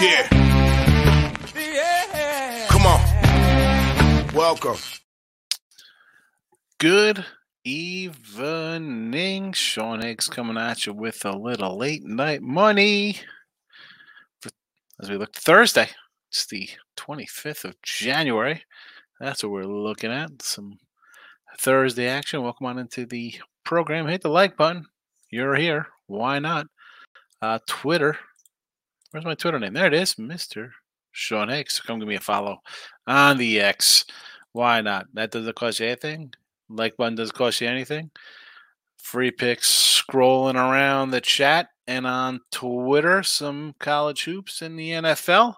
Yeah. Come on. Welcome. Good evening. Sean Higgs coming at you with a little late night money. As we look Thursday, it's the 25th of January. That's what we're looking at. Some Thursday action. Welcome on into the program. Hit the like button. You're here. Why not? Uh, Twitter. Where's my Twitter name? There it is, Mr. Sean Higgs. Come give me a follow on the X. Why not? That doesn't cost you anything. Like button doesn't cost you anything. Free picks scrolling around the chat and on Twitter. Some college hoops in the NFL.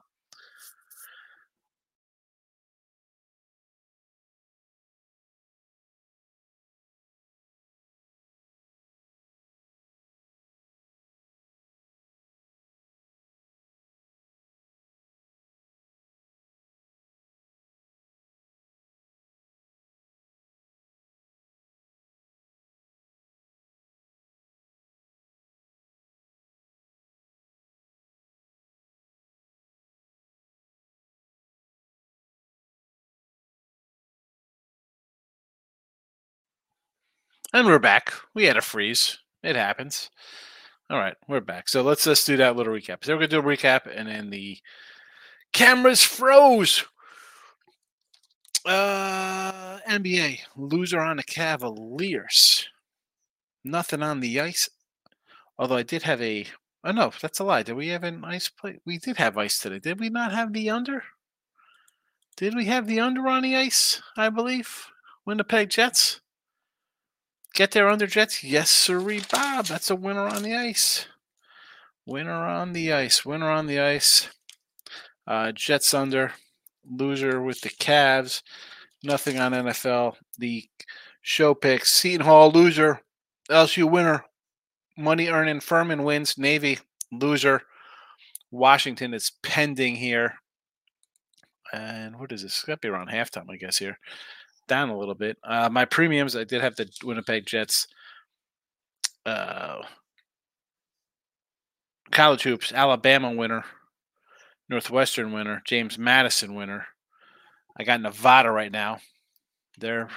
And we're back. We had a freeze. It happens. All right, we're back. So let's just do that little recap. So we're gonna do a recap, and then the cameras froze. Uh, NBA loser on the Cavaliers. Nothing on the ice. Although I did have a. Oh no, that's a lie. Did we have an ice play? We did have ice today. Did we not have the under? Did we have the under on the ice? I believe. Winnipeg Jets. Get there under Jets? Yes, sirree, Bob. That's a winner on the ice. Winner on the ice. Winner on the ice. Uh, Jets under. Loser with the Cavs. Nothing on NFL. The show picks. Seton Hall loser. LSU winner. Money earning. Furman wins. Navy loser. Washington is pending here. And what is this? It's got to be around halftime, I guess, here down a little bit. Uh, my premiums, I did have the Winnipeg Jets. Uh, college hoops, Alabama winner, Northwestern winner, James Madison winner. I got Nevada right now. They're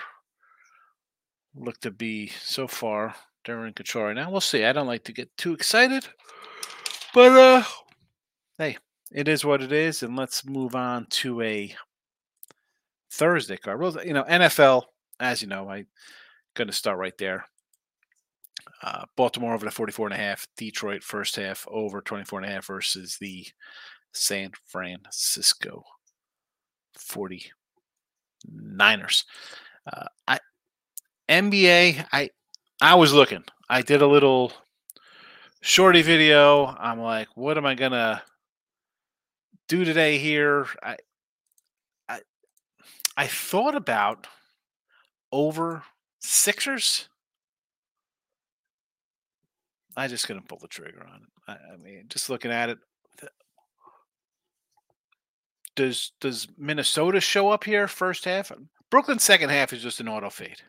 look to be so far they're in control right now. We'll see. I don't like to get too excited, but uh, hey, it is what it is, and let's move on to a Thursday card. Well, you know, NFL, as you know, I'm going to start right there. Uh, Baltimore over the 44 and a half. Detroit first half over 24 and a half versus the San Francisco 49ers. Uh, I NBA, I I was looking. I did a little shorty video. I'm like, what am I gonna do today here? I I thought about over Sixers. I just couldn't pull the trigger on it. I, I mean, just looking at it, does does Minnesota show up here first half? Brooklyn second half is just an auto fade.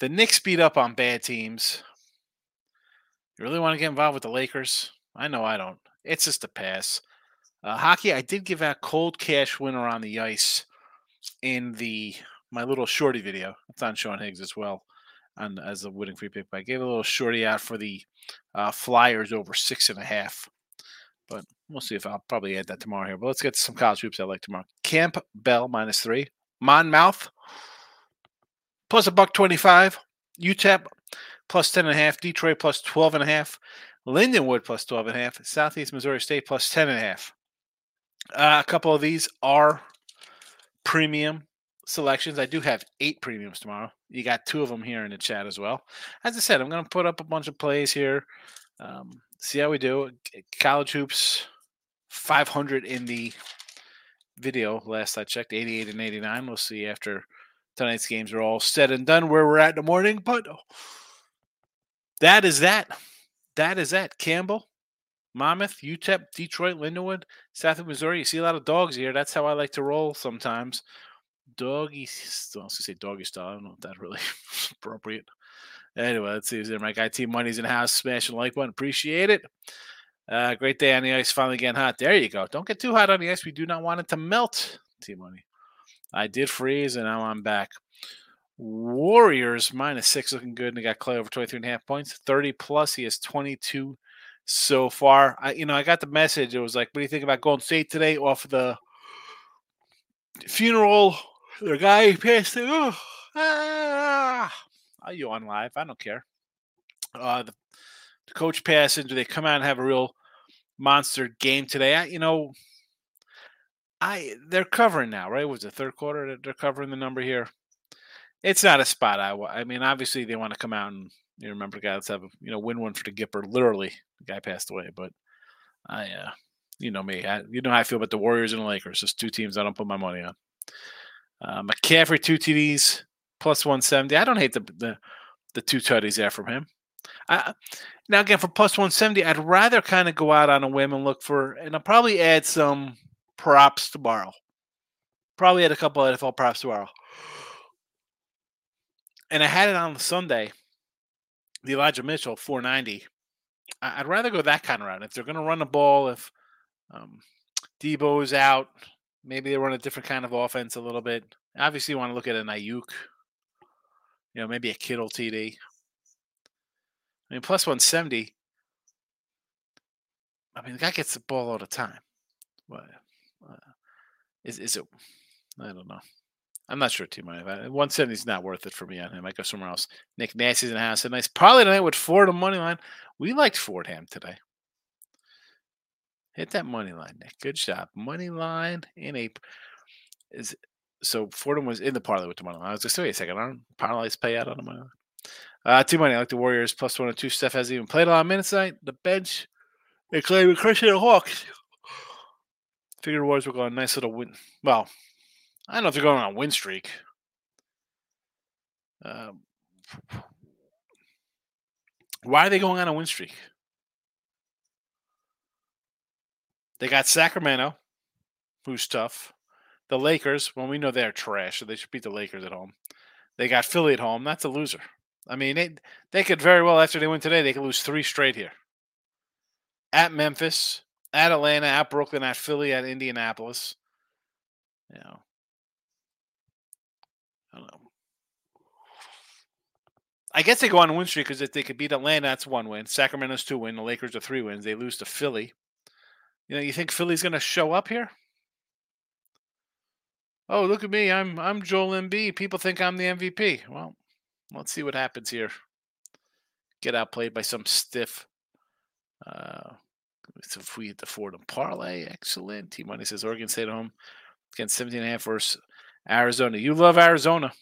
The Knicks beat up on bad teams. You really want to get involved with the Lakers? I know I don't. It's just a pass. Uh, hockey, I did give out cold cash winner on the ice in the my little shorty video. It's on Sean Higgs as well, and as a winning free pick. But I gave a little shorty out for the uh, Flyers over six and a half. But we'll see if I'll probably add that tomorrow here. But let's get some college hoops I like tomorrow. Camp Bell minus three. Monmouth plus a buck twenty five. UTEP plus ten and a half. Detroit plus twelve and a half. Lindenwood plus twelve and a half. Southeast Missouri State plus ten and a half. Uh, a couple of these are premium selections. I do have eight premiums tomorrow. You got two of them here in the chat as well. As I said, I'm going to put up a bunch of plays here. Um, see how we do. College hoops, 500 in the video. Last I checked, 88 and 89. We'll see after tonight's games are all said and done where we're at in the morning. But that is that. That is that. Campbell, Monmouth, UTEP, Detroit, Lindenwood, South of Missouri. You see a lot of dogs here. That's how I like to roll sometimes. Doggy, I was say doggy style. I don't know if that really appropriate. Anyway, let's see. Is there my guy Team Money's in house? Smash the like button. Appreciate it. Uh, great day on the ice. Finally getting hot. There you go. Don't get too hot on the ice. We do not want it to melt. Team Money. I did freeze, and now I'm back. Warriors minus six looking good. And they got Clay over 23 and a half points. 30 plus. He has 22 so far. I, you know, I got the message. It was like, what do you think about Golden State today off of the funeral? The guy passed. Oh, ah. Are you on live? I don't care. Uh, the, the coach passing. Do they come out and have a real monster game today? I, you know, I they're covering now, right? Was the third quarter that they're covering the number here? It's not a spot. I, I mean, obviously they want to come out and you remember guys have you know win one for the Gipper. Literally, the guy passed away, but I, uh, you know me, I, you know how I feel about the Warriors and the Lakers. Just two teams I don't put my money on. Uh, McCaffrey two TDs plus one seventy. I don't hate the the, the two tutties there from him. I, now again for plus one seventy, I'd rather kind of go out on a whim and look for, and I'll probably add some props tomorrow. Probably had a couple of NFL props tomorrow. And I had it on Sunday, the Elijah Mitchell 490. I'd rather go that kind of route. If they're going to run the ball, if um, Deebo is out, maybe they run a different kind of offense a little bit. Obviously, you want to look at an Aiyuk, you know, maybe a Kittle TD. I mean, plus 170. I mean, the guy gets the ball all the time. What? Uh, is is it? I don't know. I'm not sure, Team 170 is not worth it for me on him. I go somewhere else. Nick Nasty's in the house. A nice probably tonight with Ford on money line. We liked Fordham today. Hit that money line, Nick. Good job. Money line in a is so Fordham was in the parlay with the money line. I was just wait a second. Aren't parlays pay out on the money line? Uh, too money. I like the Warriors plus one or two. Steph hasn't even played a lot of minutes tonight. The bench, claim Christian Hawks. Figured Warriors were going nice little win. Well, I don't know if they're going on a win streak. Um, why are they going on a win streak? They got Sacramento, who's tough. The Lakers, well, we know they're trash, so they should beat the Lakers at home. They got Philly at home. That's a loser. I mean, they they could very well after they win today, they could lose three straight here. At Memphis, at Atlanta, at Brooklyn, at Philly, at Indianapolis. You know, I don't know. I guess they go on a win streak because if they could beat Atlanta, that's one win. Sacramento's two win. The Lakers are three wins. They lose to Philly. You know, you think Philly's going to show up here? Oh, look at me. I'm I'm Joel Embiid. People think I'm the MVP. Well, let's see what happens here. Get outplayed by some stiff uh, if we hit the Fordham parlay, excellent. T Money says Oregon State at home against 17 and a half versus Arizona. You love Arizona.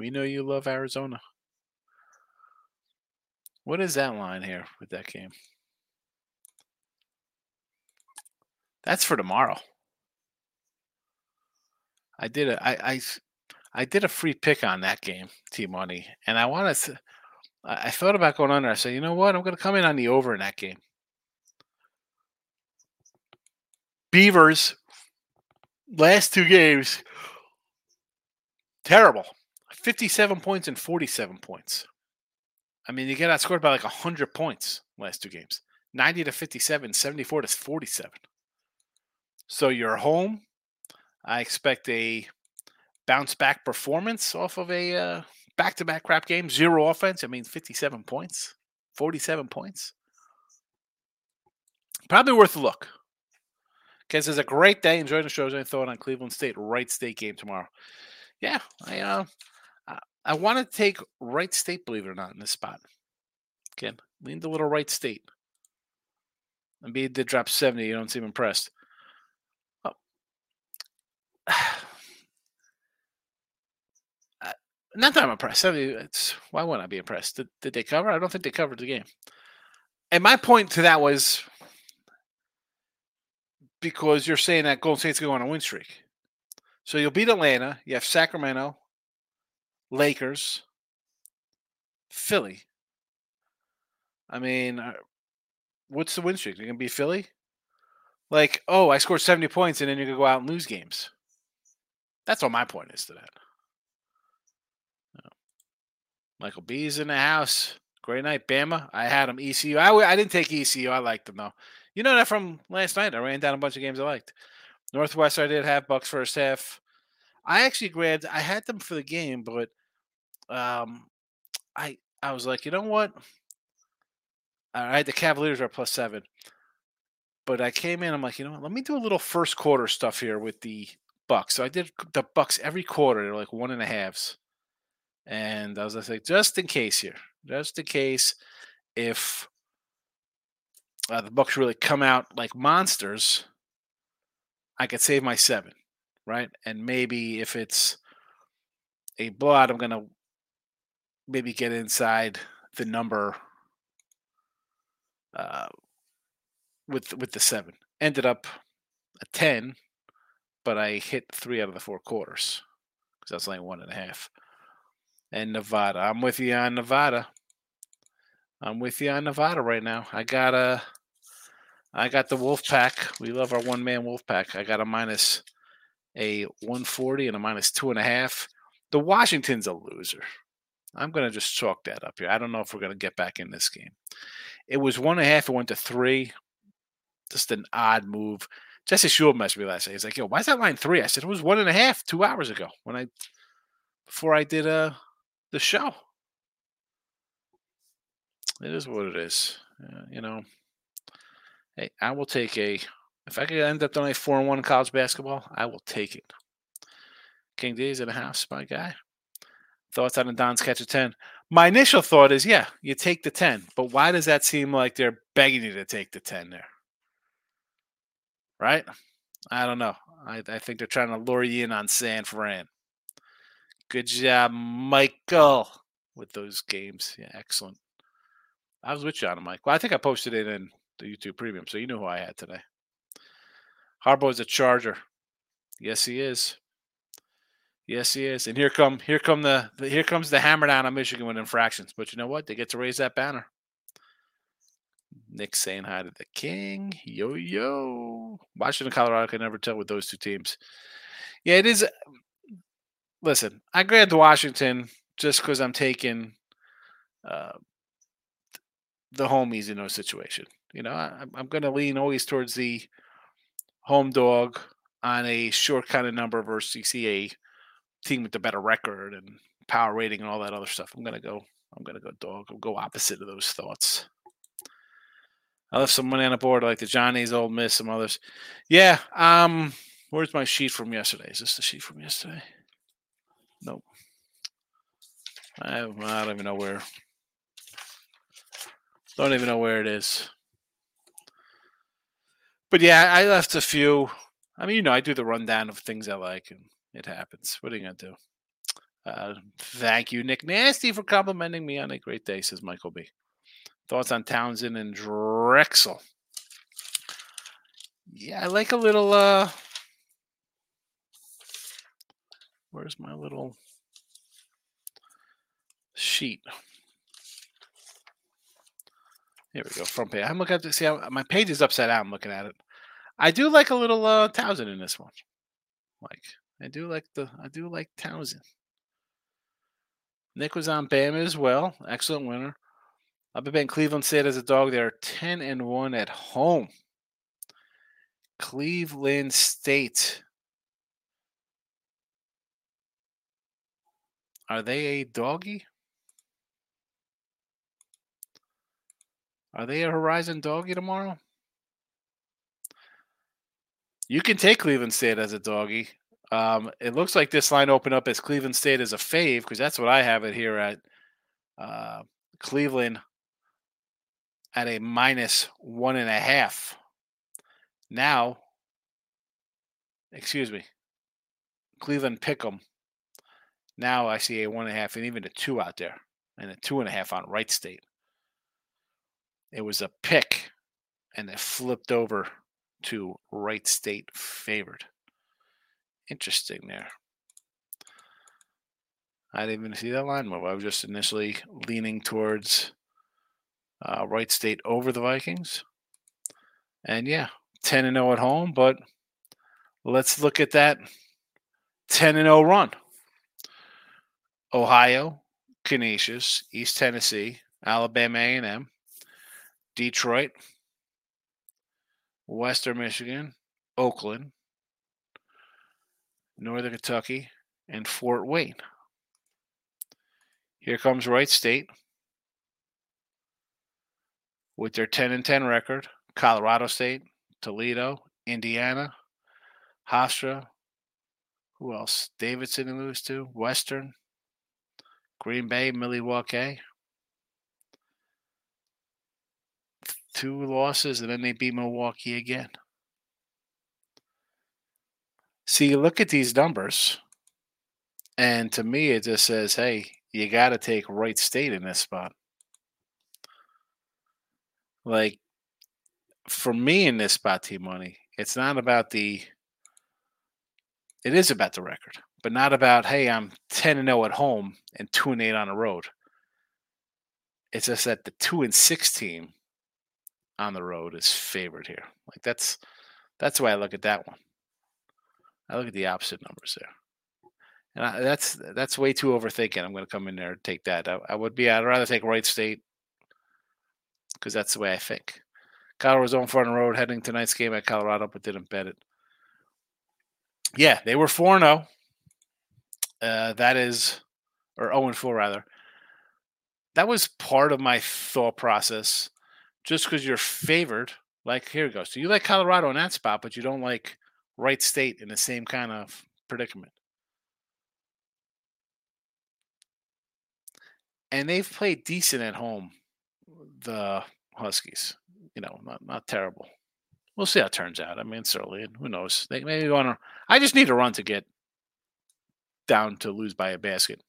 We know you love Arizona. What is that line here with that game? That's for tomorrow. I did a I I I did a free pick on that game, T Money, and I wanted to. I thought about going under. I said, you know what? I'm going to come in on the over in that game. Beavers last two games terrible 57 points and 47 points. I mean you get outscored by like 100 points last two games. 90 to 57 74 to 47 so you're home. I expect a bounce back performance off of a uh, back-to-back crap game. Zero offense i mean 57 points 47 points. Probably worth a look. Ken says a great day. Enjoying the shows. Any thought on Cleveland State? Wright State game tomorrow? Yeah, I uh, I, want to take Wright State. Believe it or not, in this spot. Ken lean a little Wright State. B did drop seventy. You don't seem impressed. Oh. not that I'm impressed. I mean, why wouldn't I be impressed? Did, did they cover? I don't think they covered the game. And my point to that was because you're saying that Golden State's going on a win streak. So you'll beat Atlanta. You have Sacramento, Lakers, Philly. I mean, uh, what's the win streak? You're gonna be Philly? Like, oh, I scored 70 points and then you're gonna go out and lose games. That's what my point is to that. Michael B's in the house. Great night, Bama. I had him ECU. I, I didn't take ECU. I liked them though. You know that from last night. I ran down a bunch of games I liked. Northwest, I did have Bucks first half. I actually grabbed. I had them for the game, but um, I I was like, you know what? I had the Cavaliers are plus seven, but I came in. I'm like, you know what? Let me do a little first quarter stuff here with the Bucks. So I did the Bucks every quarter. They're like one and a halves, and I was like, just in case here, just in case, if uh, the Bucks really come out like monsters, I could save my seven, right? And maybe if it's a blowout, I'm gonna maybe get inside the number uh, with with the seven. Ended up a ten, but I hit three out of the four quarters because that's only one and a half. And Nevada, I'm with you on Nevada. I'm with you on Nevada right now. I got a, I got the Wolf Pack. We love our one man Wolf Pack. I got a minus a 140 and a minus two and a half. The Washington's a loser. I'm going to just chalk that up here. I don't know if we're going to get back in this game. It was one and a half. It went to three. Just an odd move. Jesse Shule messed me last night. He's like, "Yo, why is that line three? I said it was one and a half two hours ago when I before I did uh the show. It is what it is. Uh, you know. Hey, I will take a. If I could end up doing a four and one in college basketball, I will take it. King D's in a half, my guy. Thoughts on Don's catch of 10? My initial thought is, yeah, you take the 10. But why does that seem like they're begging you to take the 10 there? Right? I don't know. I, I think they're trying to lure you in on San Fran. Good job, Michael, with those games. Yeah, excellent. I was with you on Mike. Well, I think I posted it in the YouTube premium, so you know who I had today. Harbaugh's a Charger. Yes, he is. Yes, he is. And here come here come the, here comes the hammer down on Michigan with infractions. But you know what? They get to raise that banner. Nick saying hi to the king. Yo yo. Washington, Colorado can never tell with those two teams. Yeah, it is. Listen, I grabbed Washington just because I'm taking uh, the homies in those situation. You know, I, I'm going to lean always towards the home dog on a short kind of number versus CCA team with the better record and power rating and all that other stuff. I'm gonna go. I'm gonna go dog. I'll go opposite of those thoughts. I left some money on the board, like the Johnny's Old Miss, some others. Yeah. Um. Where's my sheet from yesterday? Is this the sheet from yesterday? Nope. I, I don't even know where. Don't even know where it is. But yeah, I left a few. I mean, you know, I do the rundown of things I like, and it happens. What are you going to do? Uh, thank you, Nick Nasty, for complimenting me on a great day, says Michael B. Thoughts on Towson and Drexel? Yeah, I like a little. uh Where's my little sheet? Here we go. Front page. I'm looking at this. See, my page is upside down. I'm looking at it. I do like a little uh, Towson in this one. Like I do like the I do like Towson. Nick was on Bama as well. Excellent winner. I've been Cleveland State as a dog. They're 10 and 1 at home. Cleveland State. Are they a doggy? Are they a Horizon doggy tomorrow? You can take Cleveland State as a doggy. Um, it looks like this line opened up as Cleveland State as a fave because that's what I have it here at uh, Cleveland at a minus one and a half. Now, excuse me, Cleveland pick 'em. Now I see a one and a half and even a two out there, and a two and a half on Wright State. It was a pick, and it flipped over to Wright State favored. Interesting there. I didn't even see that line move. I was just initially leaning towards uh, Wright State over the Vikings. And yeah, 10 and 0 at home, but let's look at that 10 and 0 run. Ohio, Canisius, East Tennessee, Alabama A&M, Detroit, Western Michigan, Oakland, Northern Kentucky, and Fort Wayne. Here comes Wright State with their 10 and 10 record, Colorado State, Toledo, Indiana, Hofstra, who else? Davidson and lose to, Western, Green Bay, Milwaukee. Two losses, and then they beat Milwaukee again. See, you look at these numbers, and to me, it just says, hey, you got to take Wright State in this spot. Like, for me in this spot, T Money, it's not about the. It is about the record, but not about hey, I'm ten and zero at home and two and eight on the road. It's just that the two and six team on the road is favored here. Like that's that's way I look at that one. I look at the opposite numbers there, and I, that's that's way too overthinking. I'm going to come in there and take that. I, I would be. I'd rather take Wright State because that's the way I think. Colorado's on front road heading tonight's game at Colorado, but didn't bet it. Yeah, they were 4 0. Uh, that is, or 0 4 rather. That was part of my thought process. Just because you're favored, like here it goes. So you like Colorado in that spot, but you don't like Wright State in the same kind of predicament. And they've played decent at home, the Huskies you know, not not terrible. We'll see how it turns out. I mean, it's early, who knows? They maybe want to. I just need a run to get down to lose by a basket.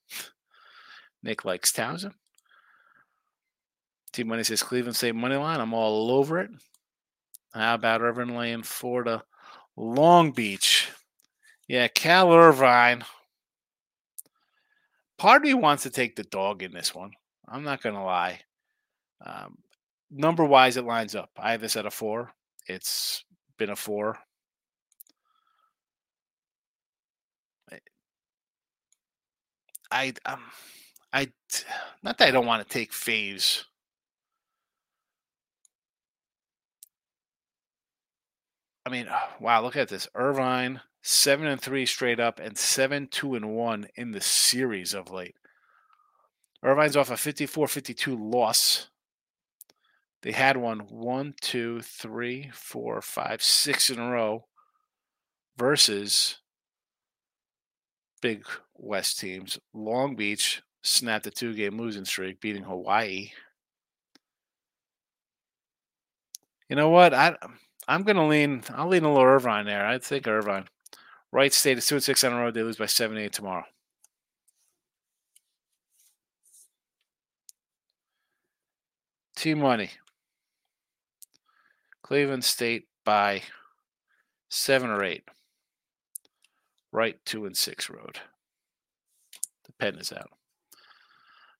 Nick likes Towson. Team Money says Cleveland State money line. I'm all over it. How about Irvine laying Florida, Long Beach? Yeah, Cal Irvine. Part of me wants to take the dog in this one. I'm not going to lie. Um, number wise, it lines up. I have this at a four. It's been a four. I um, I not that I don't want to take faves. I mean, wow, look at this. Irvine, seven and three straight up, and seven, two, and one in the series of late. Irvine's off a 54 52 loss they had one one, two, three, four, five, six in a row versus big West teams. Long Beach snapped a two game losing streak, beating Hawaii. You know what? I I'm gonna lean. I'll lean a little Irvine there. I think Irvine. Wright State is two and six on the road. They lose by seven eight tomorrow. Team money. Cleveland State by seven or eight. Right two and six road. The pen is out.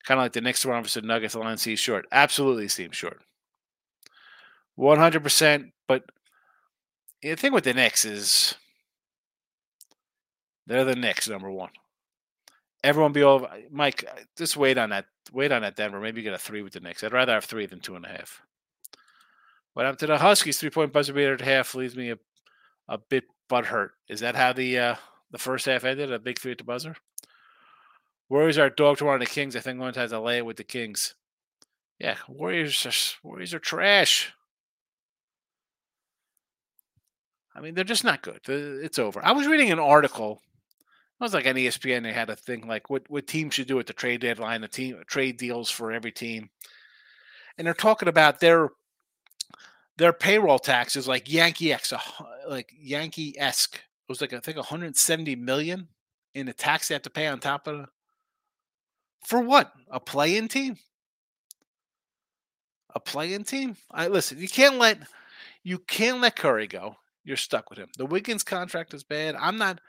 Kind of like the next one versus Nuggets. The line seems short. Absolutely seems short. 100%. But the thing with the Knicks is they're the Knicks, number one. Everyone be over. Mike, just wait on that. Wait on that Denver. Maybe get a three with the Knicks. I'd rather have three than two and a half. What happened to the Huskies? Three point buzzer beater at half leaves me a, a bit butthurt. Is that how the uh, the first half ended? A big three at the buzzer. Warriors are dog to one of the Kings. I think one have to lay it with the Kings. Yeah, Warriors are, Warriors are trash. I mean, they're just not good. It's over. I was reading an article. It was like on ESPN. They had a thing like what what teams should do at the trade deadline, the team trade deals for every team, and they're talking about their their payroll taxes, like Yankee X, like Yankee esque. It was like I think 170 million in the tax they have to pay on top of For what? A play-in team? A play-in team? I listen. You can't let you can't let Curry go. You're stuck with him. The Wiggins contract is bad. I'm not.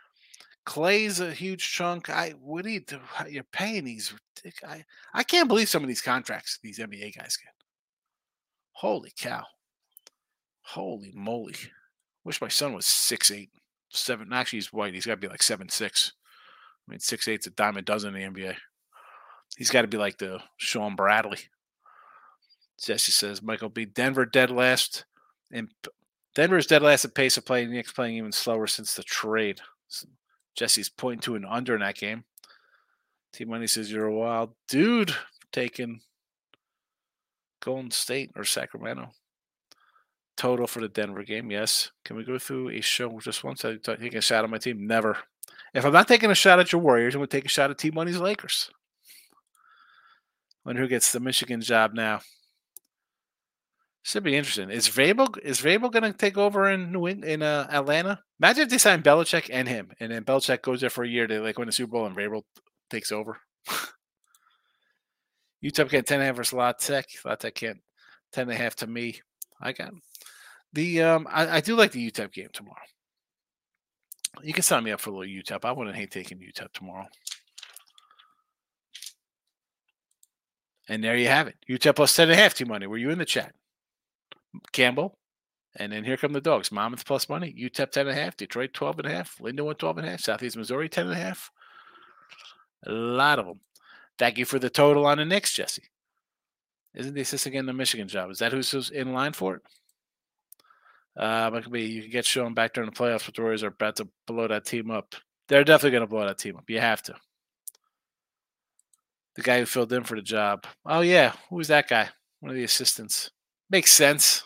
Clay's a huge chunk. I what do you? You're paying these. I I can't believe some of these contracts these NBA guys get. Holy cow! Holy moly! Wish my son was six eight, seven. Actually, he's white. He's got to be like seven six. I mean, six eight's a dime a dozen in the NBA. He's got to be like the Shawn Bradley. Jesse says Michael B. Denver dead last, and Denver's dead last at pace of play. Knicks playing even slower since the trade. So Jesse's pointing to an under in that game. T Money says you're a wild dude taking Golden State or Sacramento. Total for the Denver game, yes. Can we go through a show just once? I take a shot at my team. Never. If I'm not taking a shot at your Warriors, I'm going to take a shot at T Money's Lakers. Wonder who gets the Michigan job now. Should be interesting. Is Vrabel is Vrabel going to take over in New in uh, Atlanta? Imagine if they sign Belichick and him, and then Belichick goes there for a year to like win the Super Bowl, and Vrabel takes over. UTEP get ten and a half versus La Tech. La Tech can't ten and a half to me. I got the um. I, I do like the UTEP game tomorrow. You can sign me up for a little UTEP. I wouldn't hate taking UTEP tomorrow. And there you have it. UTEP plus 10 and a half T money. Were you in the chat? Campbell. And then here come the dogs. Monmouth plus money. UTEP 10 and a half. Detroit 12 and a half. Lindenwood 12 and a half. Southeast Missouri 10 and a half. A lot of them. Thank you for the total on the Knicks, Jesse. Isn't the assistant getting the Michigan job? Is that who's in line for it? Uh, it could be you can get shown back during the playoffs, but the Warriors are about to blow that team up. They're definitely going to blow that team up. You have to. The guy who filled in for the job. Oh yeah, who was that guy? One of the assistants. Makes sense.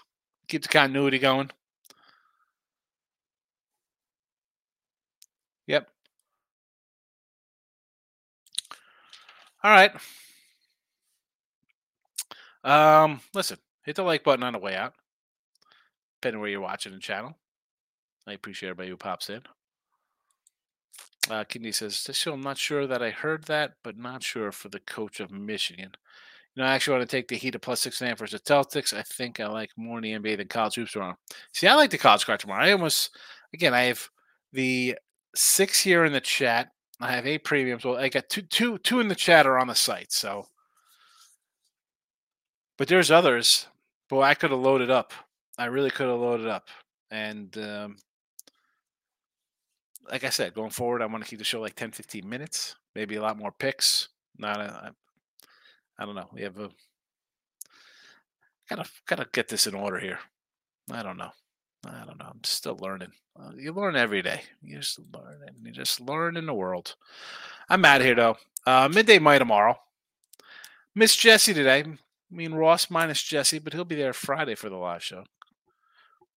Keep the continuity going. Yep. All right. Um, listen, hit the like button on the way out, depending where you're watching the channel. I appreciate everybody who pops in. Uh, Kidney says, I'm not sure that I heard that, but not sure for the coach of Michigan. You know, I actually want to take the Heat of plus six and a half versus the Celtics. I think I like more in the NBA than college hoops tomorrow. See, I like the college card tomorrow. I almost, again, I have the six here in the chat. I have eight premiums. Well, I got two, two, two in the chat are on the site. So, but there's others. Boy, I could have loaded up. I really could have loaded up. And um, like I said, going forward, I want to keep the show like 10, 15 minutes, maybe a lot more picks. Not a, I don't know. We have a gotta gotta get this in order here. I don't know. I don't know. I'm still learning. Uh, you learn every day. You just learn, and you just learn in the world. I'm out here though. Uh, midday my tomorrow. Miss Jesse today. I mean Ross minus Jesse, but he'll be there Friday for the live show.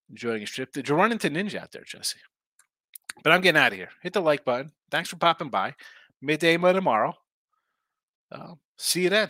Enjoying his trip. Did you run into Ninja out there, Jesse? But I'm getting out of here. Hit the like button. Thanks for popping by. Midday by tomorrow. Uh, see you then.